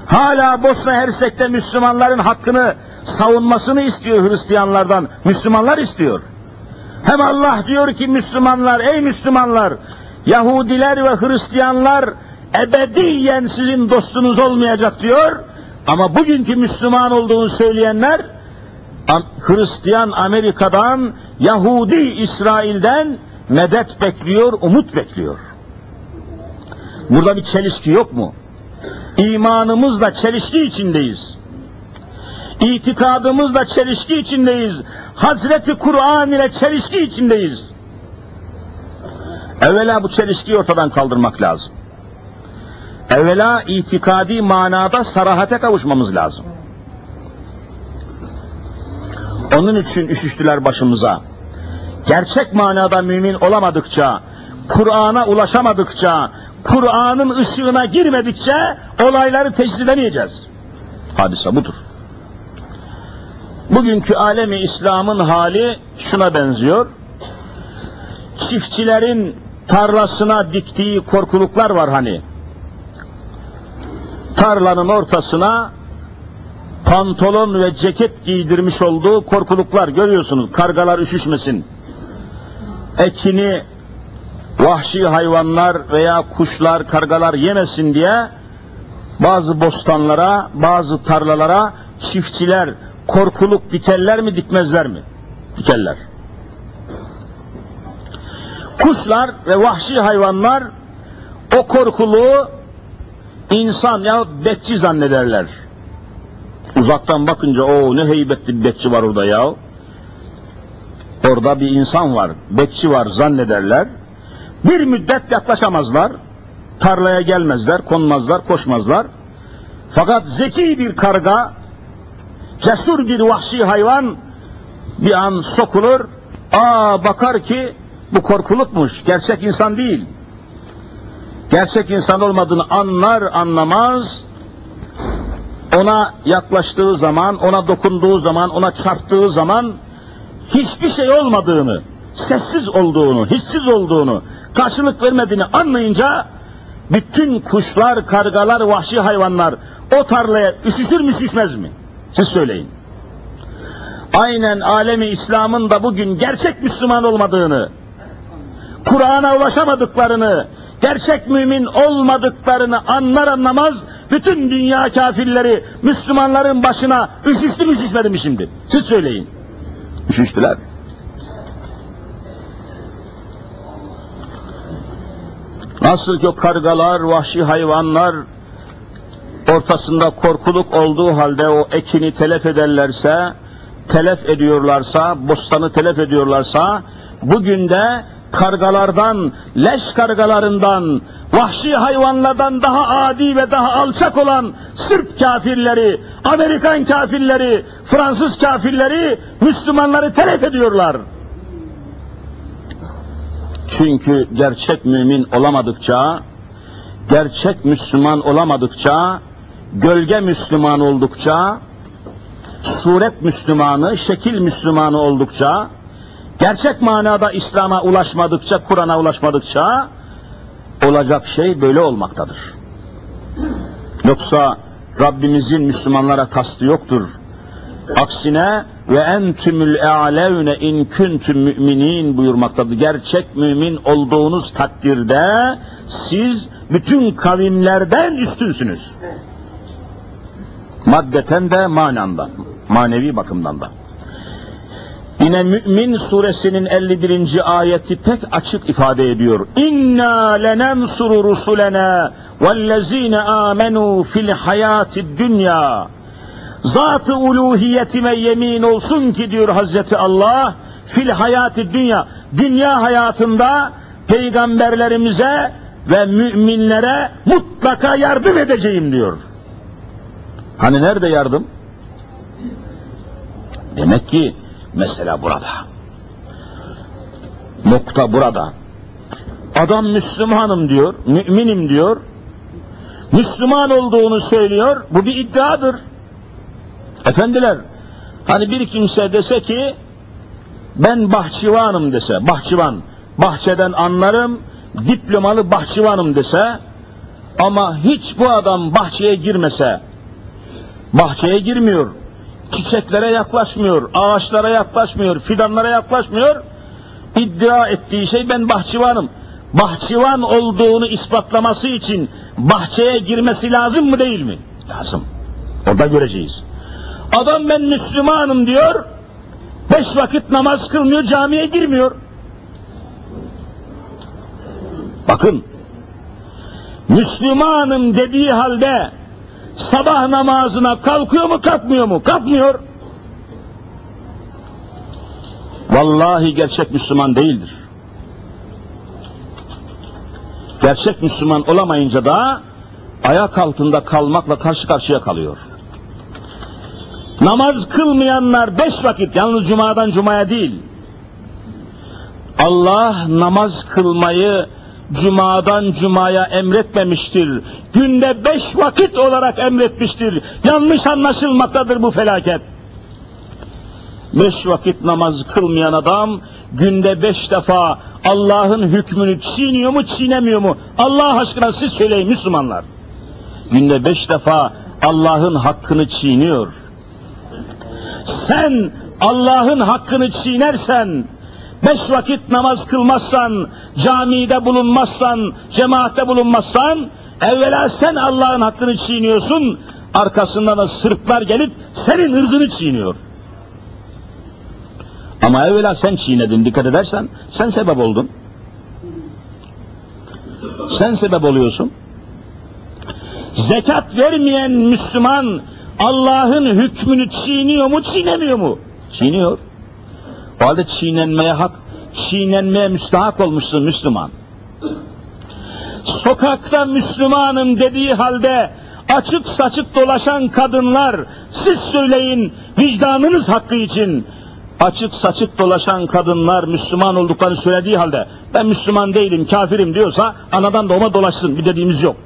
Hala Bosna Hersek'te Müslümanların hakkını savunmasını istiyor Hristiyanlardan. Müslümanlar istiyor. Hem Allah diyor ki Müslümanlar, ey Müslümanlar, Yahudiler ve Hristiyanlar ebediyen sizin dostunuz olmayacak diyor. Ama bugünkü Müslüman olduğunu söyleyenler Hristiyan Amerika'dan, Yahudi İsrail'den medet bekliyor, umut bekliyor. Burada bir çelişki yok mu? İmanımızla çelişki içindeyiz. İtikadımızla çelişki içindeyiz. Hazreti Kur'an ile çelişki içindeyiz. Evvela bu çelişkiyi ortadan kaldırmak lazım. Evvela itikadi manada sarahate kavuşmamız lazım. Onun için üşüştüler başımıza. Gerçek manada mümin olamadıkça, Kur'an'a ulaşamadıkça, Kur'an'ın ışığına girmedikçe olayları teşhis edemeyeceğiz. Hadise budur. Bugünkü alemi İslam'ın hali şuna benziyor. Çiftçilerin tarlasına diktiği korkuluklar var hani. Tarlanın ortasına pantolon ve ceket giydirmiş olduğu korkuluklar görüyorsunuz. Kargalar üşüşmesin. Ekini vahşi hayvanlar veya kuşlar, kargalar yemesin diye bazı bostanlara, bazı tarlalara çiftçiler korkuluk dikerler mi dikmezler mi? Dikerler. Kuşlar ve vahşi hayvanlar o korkuluğu insan ya bekçi zannederler. Uzaktan bakınca o ne heybetli bir bekçi var orada ya. Orada bir insan var, bekçi var zannederler. Bir müddet yaklaşamazlar. Tarlaya gelmezler, konmazlar, koşmazlar. Fakat zeki bir karga, cesur bir vahşi hayvan bir an sokulur. Aa bakar ki bu korkulukmuş, gerçek insan değil. Gerçek insan olmadığını anlar anlamaz, ona yaklaştığı zaman, ona dokunduğu zaman, ona çarptığı zaman hiçbir şey olmadığını, sessiz olduğunu, hissiz olduğunu, karşılık vermediğini anlayınca bütün kuşlar, kargalar, vahşi hayvanlar o tarlaya üşüşür mü üşüşmez mi? Siz söyleyin. Aynen alemi İslam'ın da bugün gerçek Müslüman olmadığını, Kur'an'a ulaşamadıklarını, gerçek mümin olmadıklarını anlar anlamaz bütün dünya kafirleri Müslümanların başına üşüştü mü üşüşmedi mi şimdi? Siz söyleyin. Üşüştüler. Nasıl ki o kargalar, vahşi hayvanlar ortasında korkuluk olduğu halde o ekini telef ederlerse, telef ediyorlarsa, bostanı telef ediyorlarsa, bugün de kargalardan, leş kargalarından, vahşi hayvanlardan daha adi ve daha alçak olan Sırp kafirleri, Amerikan kafirleri, Fransız kafirleri Müslümanları telef ediyorlar. Çünkü gerçek mümin olamadıkça, gerçek Müslüman olamadıkça, gölge Müslüman oldukça, suret Müslümanı, şekil Müslümanı oldukça, gerçek manada İslam'a ulaşmadıkça, Kur'an'a ulaşmadıkça olacak şey böyle olmaktadır. Yoksa Rabbimizin Müslümanlara kastı yoktur. Aksine ve entümül e'levne in kuntum müminin buyurmaktadır. Gerçek mümin olduğunuz takdirde siz bütün kavimlerden üstünsünüz. Maddeten de mananda, manevi bakımdan da. Yine Mü'min suresinin 51. ayeti pek açık ifade ediyor. İnna lenensuru rusulena vellezine amenu fil hayati dünya. Zat-ı uluhiyetime yemin olsun ki diyor Hazreti Allah fil hayati dünya. Dünya hayatında peygamberlerimize ve müminlere mutlaka yardım edeceğim diyor. Hani nerede yardım? Demek ki Mesela burada. Nokta burada. Adam Müslümanım diyor, müminim diyor. Müslüman olduğunu söylüyor. Bu bir iddiadır. Efendiler, hani bir kimse dese ki ben bahçıvanım dese, bahçıvan, bahçeden anlarım, diplomalı bahçıvanım dese ama hiç bu adam bahçeye girmese, bahçeye girmiyor, çiçeklere yaklaşmıyor, ağaçlara yaklaşmıyor, fidanlara yaklaşmıyor. İddia ettiği şey ben bahçıvanım. Bahçıvan olduğunu ispatlaması için bahçeye girmesi lazım mı değil mi? Lazım. Orada göreceğiz. Adam ben Müslümanım diyor, beş vakit namaz kılmıyor, camiye girmiyor. Bakın, Müslümanım dediği halde sabah namazına kalkıyor mu kalkmıyor mu? Kalkmıyor. Vallahi gerçek Müslüman değildir. Gerçek Müslüman olamayınca da ayak altında kalmakla karşı karşıya kalıyor. Namaz kılmayanlar beş vakit, yalnız cumadan cumaya değil. Allah namaz kılmayı cumadan cumaya emretmemiştir. Günde beş vakit olarak emretmiştir. Yanlış anlaşılmaktadır bu felaket. beş vakit namaz kılmayan adam günde beş defa Allah'ın hükmünü çiğniyor mu çiğnemiyor mu? Allah aşkına siz söyleyin Müslümanlar. Günde beş defa Allah'ın hakkını çiğniyor. Sen Allah'ın hakkını çiğnersen, beş vakit namaz kılmazsan, camide bulunmazsan, cemaatte bulunmazsan, evvela sen Allah'ın hakkını çiğniyorsun, arkasından da Sırplar gelip senin ırzını çiğniyor. Ama evvela sen çiğnedin dikkat edersen sen sebep oldun. Sen sebep oluyorsun. Zekat vermeyen Müslüman Allah'ın hükmünü çiğniyor mu çiğnemiyor mu? Çiğniyor. O halde çiğnenmeye hak, çiğnenmeye müstahak olmuşsun Müslüman. Sokakta Müslümanım dediği halde açık saçık dolaşan kadınlar siz söyleyin vicdanınız hakkı için açık saçık dolaşan kadınlar Müslüman olduklarını söylediği halde ben Müslüman değilim kafirim diyorsa anadan doğma dolaşsın bir dediğimiz yok.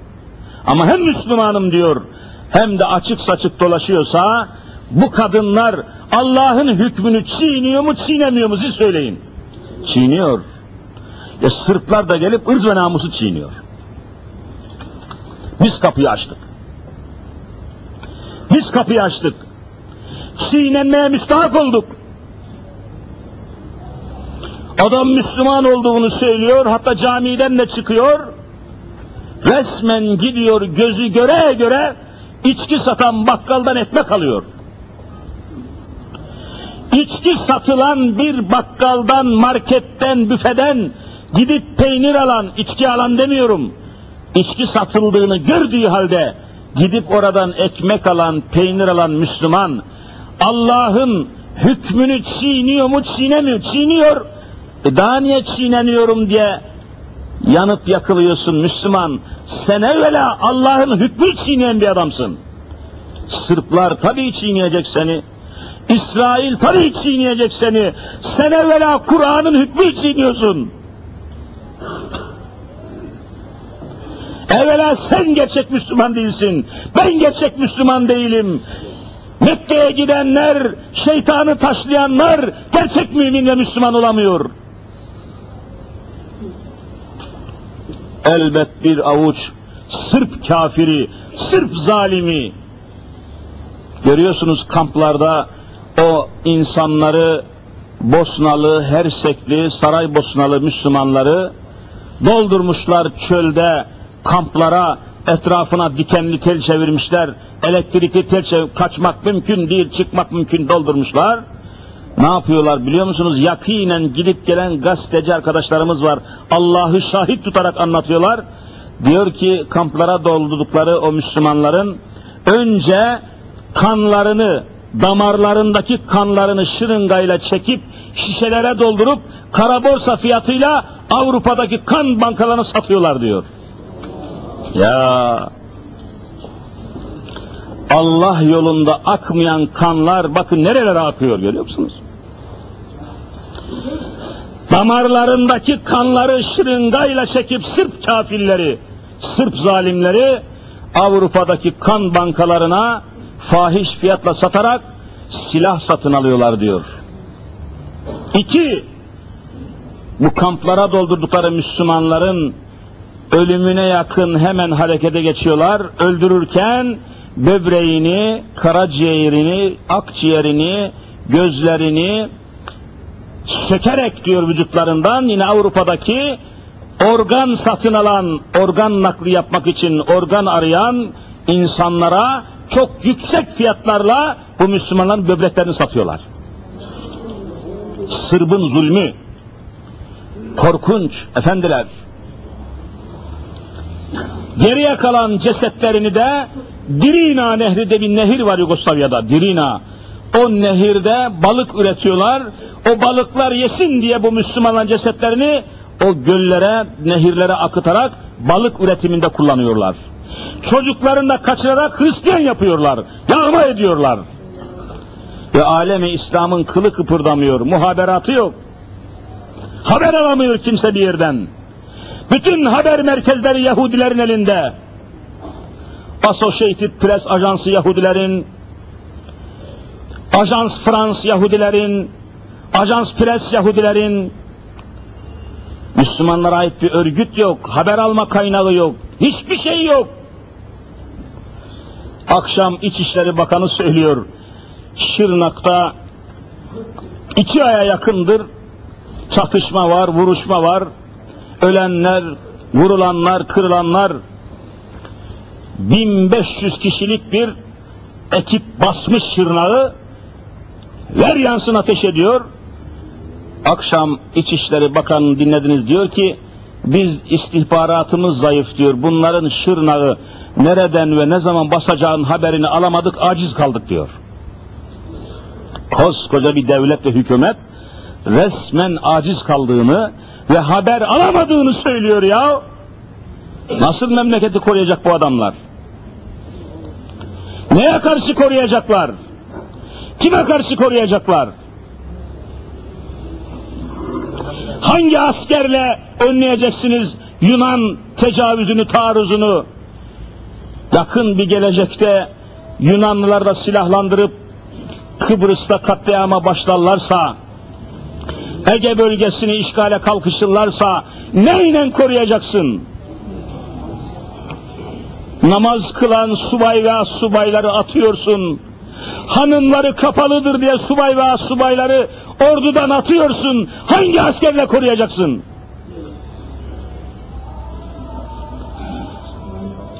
Ama hem Müslümanım diyor hem de açık saçık dolaşıyorsa bu kadınlar Allah'ın hükmünü çiğniyor mu çiğnemiyor mu siz söyleyin. Çiğniyor. Ya Sırplar da gelip ırz ve namusu çiğniyor. Biz kapıyı açtık. Biz kapıyı açtık. Çiğnenmeye müstahak olduk. Adam Müslüman olduğunu söylüyor, hatta camiden de çıkıyor. Resmen gidiyor gözü göre göre içki satan bakkaldan ekmek alıyor. İçki satılan bir bakkaldan, marketten, büfeden gidip peynir alan, içki alan demiyorum. İçki satıldığını gördüğü halde gidip oradan ekmek alan, peynir alan Müslüman Allah'ın hükmünü çiğniyor mu çiğnemiyor, çiğniyor. E daha niye çiğneniyorum diye yanıp yakılıyorsun Müslüman. Sen evvela Allah'ın hükmü çiğneyen bir adamsın. Sırplar tabii çiğneyecek seni. İsrail tabii çiğneyecek seni. Sen evvela Kur'an'ın hükmü çiğniyorsun. Evvela sen gerçek Müslüman değilsin. Ben gerçek Müslüman değilim. Mekke'ye gidenler, şeytanı taşlayanlar gerçek mümin ve Müslüman olamıyor. Elbet bir avuç Sırp kafiri, Sırp zalimi. Görüyorsunuz kamplarda o insanları Bosnalı, Hersekli, Saraybosnalı Müslümanları doldurmuşlar çölde kamplara etrafına dikenli tel çevirmişler. Elektrikli tel çevir, kaçmak mümkün değil, çıkmak mümkün doldurmuşlar. Ne yapıyorlar biliyor musunuz? Yakinen gidip gelen gazeteci arkadaşlarımız var. Allah'ı şahit tutarak anlatıyorlar. Diyor ki kamplara doldurdukları o Müslümanların önce kanlarını, damarlarındaki kanlarını şırıngayla çekip şişelere doldurup kara borsa fiyatıyla Avrupa'daki kan bankalarına satıyorlar diyor. Ya Allah yolunda akmayan kanlar bakın nerelere akıyor görüyor musunuz? Damarlarındaki kanları şırıngayla çekip Sırp kafirleri, Sırp zalimleri Avrupa'daki kan bankalarına fahiş fiyatla satarak silah satın alıyorlar diyor. İki, bu kamplara doldurdukları Müslümanların ölümüne yakın hemen harekete geçiyorlar. Öldürürken böbreğini, karaciğerini, akciğerini, gözlerini sökerek diyor vücutlarından yine Avrupa'daki organ satın alan, organ nakli yapmak için organ arayan insanlara çok yüksek fiyatlarla bu Müslümanların böbreklerini satıyorlar. Sırbın zulmü, korkunç efendiler. Geriye kalan cesetlerini de Dirina nehri de bir nehir var Yugoslavya'da, Dirina. O nehirde balık üretiyorlar. O balıklar yesin diye bu Müslümanların cesetlerini o göllere, nehirlere akıtarak balık üretiminde kullanıyorlar. Çocuklarını da kaçırarak Hristiyan yapıyorlar. Yağma ediyorlar. Ve alemi İslam'ın kılı kıpırdamıyor. Muhaberatı yok. Haber alamıyor kimse bir yerden. Bütün haber merkezleri Yahudilerin elinde. Associated Press ajansı Yahudilerin, Ajans Frans Yahudilerin, Ajans Pres Yahudilerin, Müslümanlara ait bir örgüt yok, haber alma kaynağı yok, hiçbir şey yok. Akşam İçişleri Bakanı söylüyor, Şırnak'ta iki aya yakındır çatışma var, vuruşma var, ölenler, vurulanlar, kırılanlar, 1500 kişilik bir ekip basmış Şırnak'ı, ver yansın ateş ediyor. Akşam İçişleri Bakanı dinlediniz diyor ki, biz istihbaratımız zayıf diyor. Bunların Şırnak'ı nereden ve ne zaman basacağın haberini alamadık, aciz kaldık diyor. Koskoca bir devlet ve hükümet resmen aciz kaldığını ve haber alamadığını söylüyor ya. Nasıl memleketi koruyacak bu adamlar? Neye karşı koruyacaklar? Kime karşı koruyacaklar? Hangi askerle önleyeceksiniz Yunan tecavüzünü, taarruzunu? Yakın bir gelecekte Yunanlılar da silahlandırıp Kıbrıs'ta katliama başlarlarsa, Ege bölgesini işgale kalkışırlarsa neyle koruyacaksın? Namaz kılan subay ve subayları atıyorsun. Hanımları kapalıdır diye subay ve subayları ordudan atıyorsun. Hangi askerle koruyacaksın?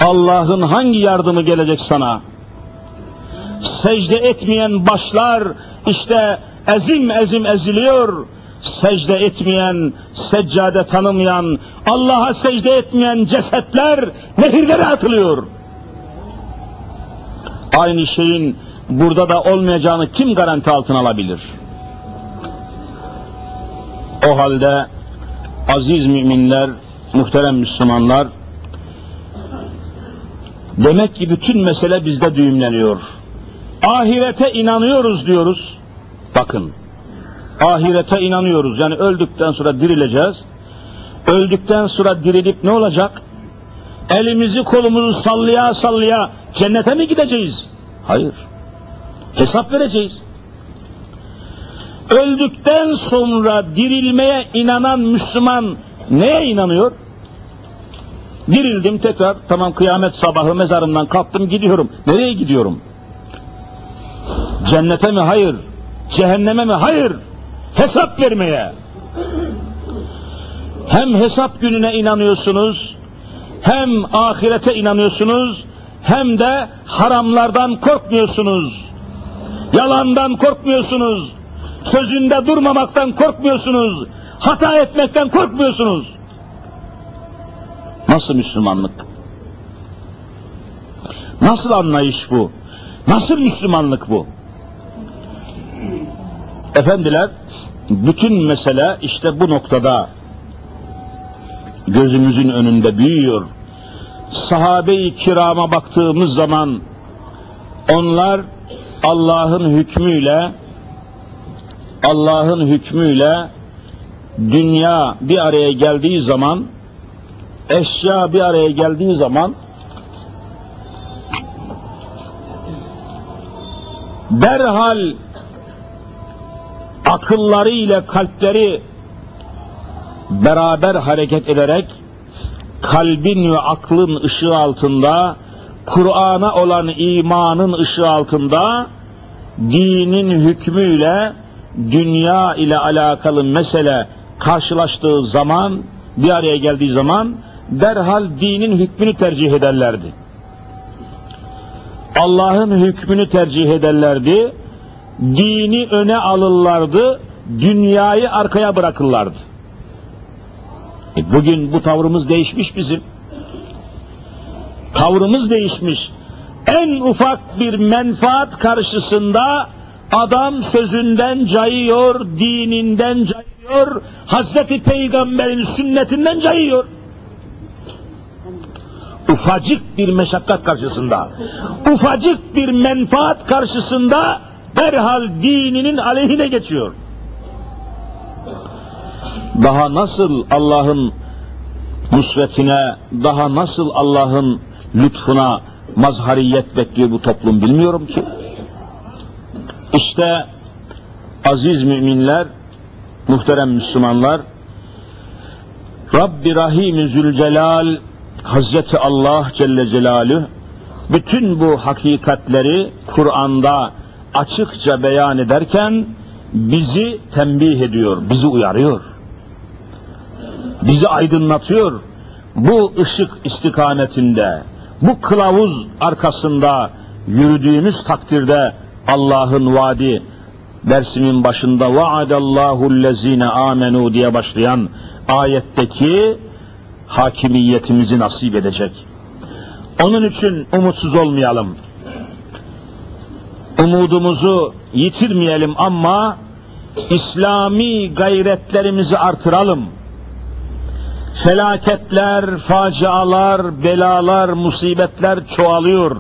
Allah'ın hangi yardımı gelecek sana? Secde etmeyen başlar işte ezim ezim eziliyor. Secde etmeyen, seccade tanımayan, Allah'a secde etmeyen cesetler nehirlere atılıyor. Aynı şeyin burada da olmayacağını kim garanti altına alabilir? O halde aziz müminler, muhterem Müslümanlar, demek ki bütün mesele bizde düğümleniyor. Ahirete inanıyoruz diyoruz. Bakın, ahirete inanıyoruz. Yani öldükten sonra dirileceğiz. Öldükten sonra dirilip ne olacak? Elimizi kolumuzu sallaya sallaya cennete mi gideceğiz? Hayır. Hesap vereceğiz. Öldükten sonra dirilmeye inanan Müslüman neye inanıyor? Dirildim tekrar, tamam kıyamet sabahı mezarımdan kalktım gidiyorum. Nereye gidiyorum? Cennete mi? Hayır. Cehenneme mi? Hayır. Hesap vermeye. Hem hesap gününe inanıyorsunuz, hem ahirete inanıyorsunuz, hem de haramlardan korkmuyorsunuz. Yalandan korkmuyorsunuz. Sözünde durmamaktan korkmuyorsunuz. Hata etmekten korkmuyorsunuz. Nasıl Müslümanlık? Nasıl anlayış bu? Nasıl Müslümanlık bu? Efendiler, bütün mesele işte bu noktada gözümüzün önünde büyüyor. Sahabe-i kirama baktığımız zaman onlar Allah'ın hükmüyle Allah'ın hükmüyle dünya bir araya geldiği zaman eşya bir araya geldiği zaman derhal akılları ile kalpleri beraber hareket ederek kalbin ve aklın ışığı altında Kur'an'a olan imanın ışığı altında dinin hükmüyle dünya ile alakalı mesele karşılaştığı zaman bir araya geldiği zaman derhal dinin hükmünü tercih ederlerdi. Allah'ın hükmünü tercih ederlerdi. Dini öne alırlardı. Dünyayı arkaya bırakırlardı. E bugün bu tavrımız değişmiş bizim. Tavrımız değişmiş. En ufak bir menfaat karşısında adam sözünden cayıyor, dininden cayıyor, Hazreti Peygamber'in sünnetinden cayıyor. Ufacık bir meşakkat karşısında, ufacık bir menfaat karşısında derhal dininin aleyhine geçiyor. Daha nasıl Allah'ın nusretine, daha nasıl Allah'ın lütfuna mazhariyet bekliyor bu toplum bilmiyorum ki. İşte aziz müminler, muhterem Müslümanlar, Rabbi Rahim Zülcelal, Hazreti Allah Celle Celaluhu, bütün bu hakikatleri Kur'an'da açıkça beyan ederken bizi tembih ediyor, bizi uyarıyor. Bizi aydınlatıyor. Bu ışık istikametinde, bu kılavuz arkasında yürüdüğümüz takdirde Allah'ın vaadi dersimin başında vaadallahu lezine amenu diye başlayan ayetteki hakimiyetimizi nasip edecek. Onun için umutsuz olmayalım. Umudumuzu yitirmeyelim ama İslami gayretlerimizi artıralım. Felaketler, facialar, belalar, musibetler çoğalıyor.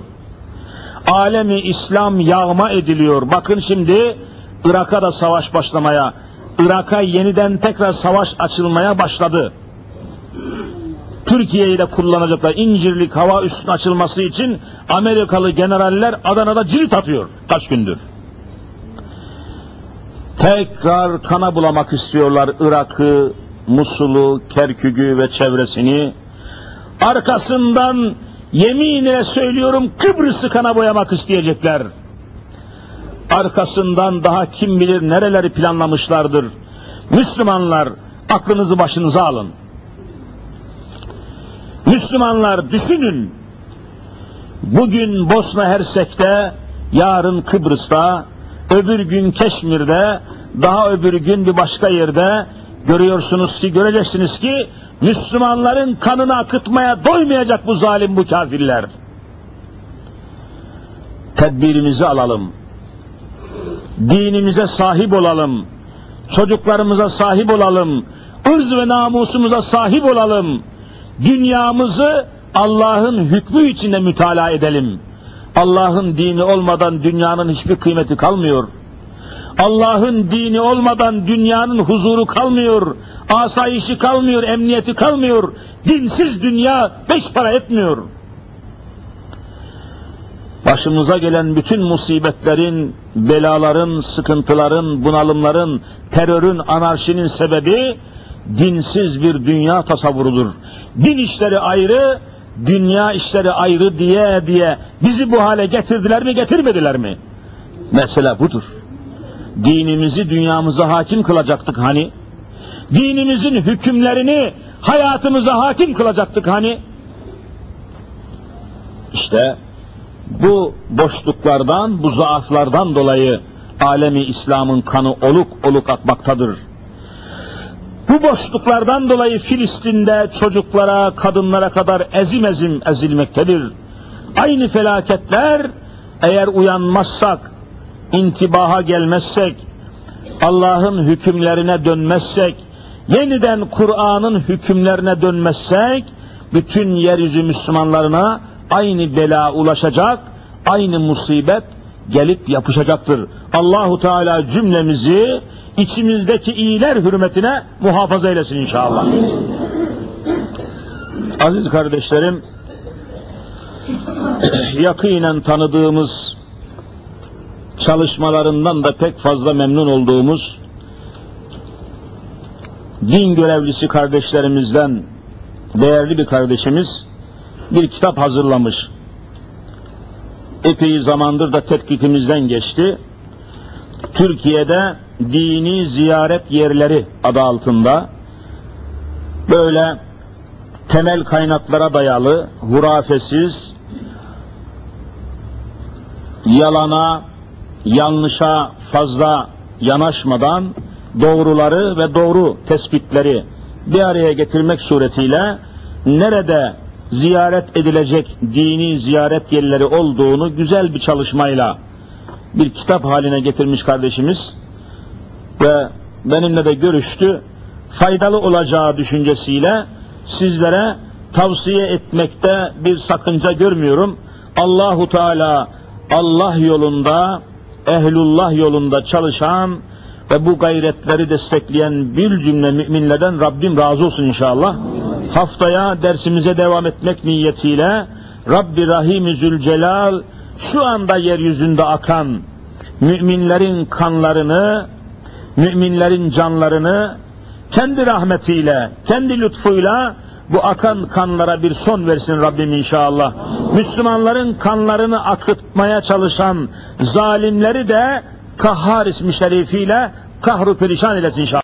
Alemi İslam yağma ediliyor. Bakın şimdi Irak'a da savaş başlamaya, Irak'a yeniden tekrar savaş açılmaya başladı. Türkiye'yi de kullanacaklar. İncirlik hava üssünün açılması için Amerikalı generaller Adana'da cirit atıyor kaç gündür. Tekrar kana bulamak istiyorlar Irak'ı, Musul'u, Kerkük'ü ve çevresini. Arkasından yemin ile söylüyorum Kıbrıs'ı kana boyamak isteyecekler. Arkasından daha kim bilir nereleri planlamışlardır. Müslümanlar aklınızı başınıza alın. Müslümanlar düşünün. Bugün Bosna Hersek'te, yarın Kıbrıs'ta, öbür gün Keşmir'de, daha öbür gün bir başka yerde görüyorsunuz ki, göreceksiniz ki Müslümanların kanını akıtmaya doymayacak bu zalim bu kafirler. Tedbirimizi alalım. Dinimize sahip olalım. Çocuklarımıza sahip olalım. ırz ve namusumuza sahip olalım dünyamızı Allah'ın hükmü içinde mütalaa edelim. Allah'ın dini olmadan dünyanın hiçbir kıymeti kalmıyor. Allah'ın dini olmadan dünyanın huzuru kalmıyor, asayişi kalmıyor, emniyeti kalmıyor. Dinsiz dünya beş para etmiyor. Başımıza gelen bütün musibetlerin, belaların, sıkıntıların, bunalımların, terörün, anarşinin sebebi dinsiz bir dünya tasavvurudur. Din işleri ayrı, dünya işleri ayrı diye diye bizi bu hale getirdiler mi getirmediler mi? Mesela budur. Dinimizi dünyamıza hakim kılacaktık hani? Dinimizin hükümlerini hayatımıza hakim kılacaktık hani? İşte bu boşluklardan, bu zaaflardan dolayı alemi İslam'ın kanı oluk oluk akmaktadır. Bu boşluklardan dolayı Filistin'de çocuklara, kadınlara kadar ezim ezim ezilmektedir. Aynı felaketler eğer uyanmazsak, intibaha gelmezsek, Allah'ın hükümlerine dönmezsek, yeniden Kur'an'ın hükümlerine dönmezsek, bütün yeryüzü Müslümanlarına aynı bela ulaşacak, aynı musibet gelip yapışacaktır. Allahu Teala cümlemizi içimizdeki iyiler hürmetine muhafaza eylesin inşallah. Aziz kardeşlerim, yakinen tanıdığımız çalışmalarından da pek fazla memnun olduğumuz din görevlisi kardeşlerimizden değerli bir kardeşimiz bir kitap hazırlamış. Epey zamandır da tetkitimizden geçti. Türkiye'de dini ziyaret yerleri adı altında böyle temel kaynaklara dayalı, hurafesiz, yalana, yanlışa fazla yanaşmadan doğruları ve doğru tespitleri bir araya getirmek suretiyle nerede ziyaret edilecek dini ziyaret yerleri olduğunu güzel bir çalışmayla bir kitap haline getirmiş kardeşimiz ve benimle de görüştü. Faydalı olacağı düşüncesiyle sizlere tavsiye etmekte bir sakınca görmüyorum. Allahu Teala Allah yolunda, ehlullah yolunda çalışan ve bu gayretleri destekleyen bir cümle müminlerden Rabbim razı olsun inşallah. Haftaya dersimize devam etmek niyetiyle Rabbi Rahim Zülcelal şu anda yeryüzünde akan müminlerin kanlarını, müminlerin canlarını kendi rahmetiyle, kendi lütfuyla bu akan kanlara bir son versin Rabbim inşallah. Müslümanların kanlarını akıtmaya çalışan zalimleri de Kahhar ismi şerifiyle kahru perişan eylesin inşallah.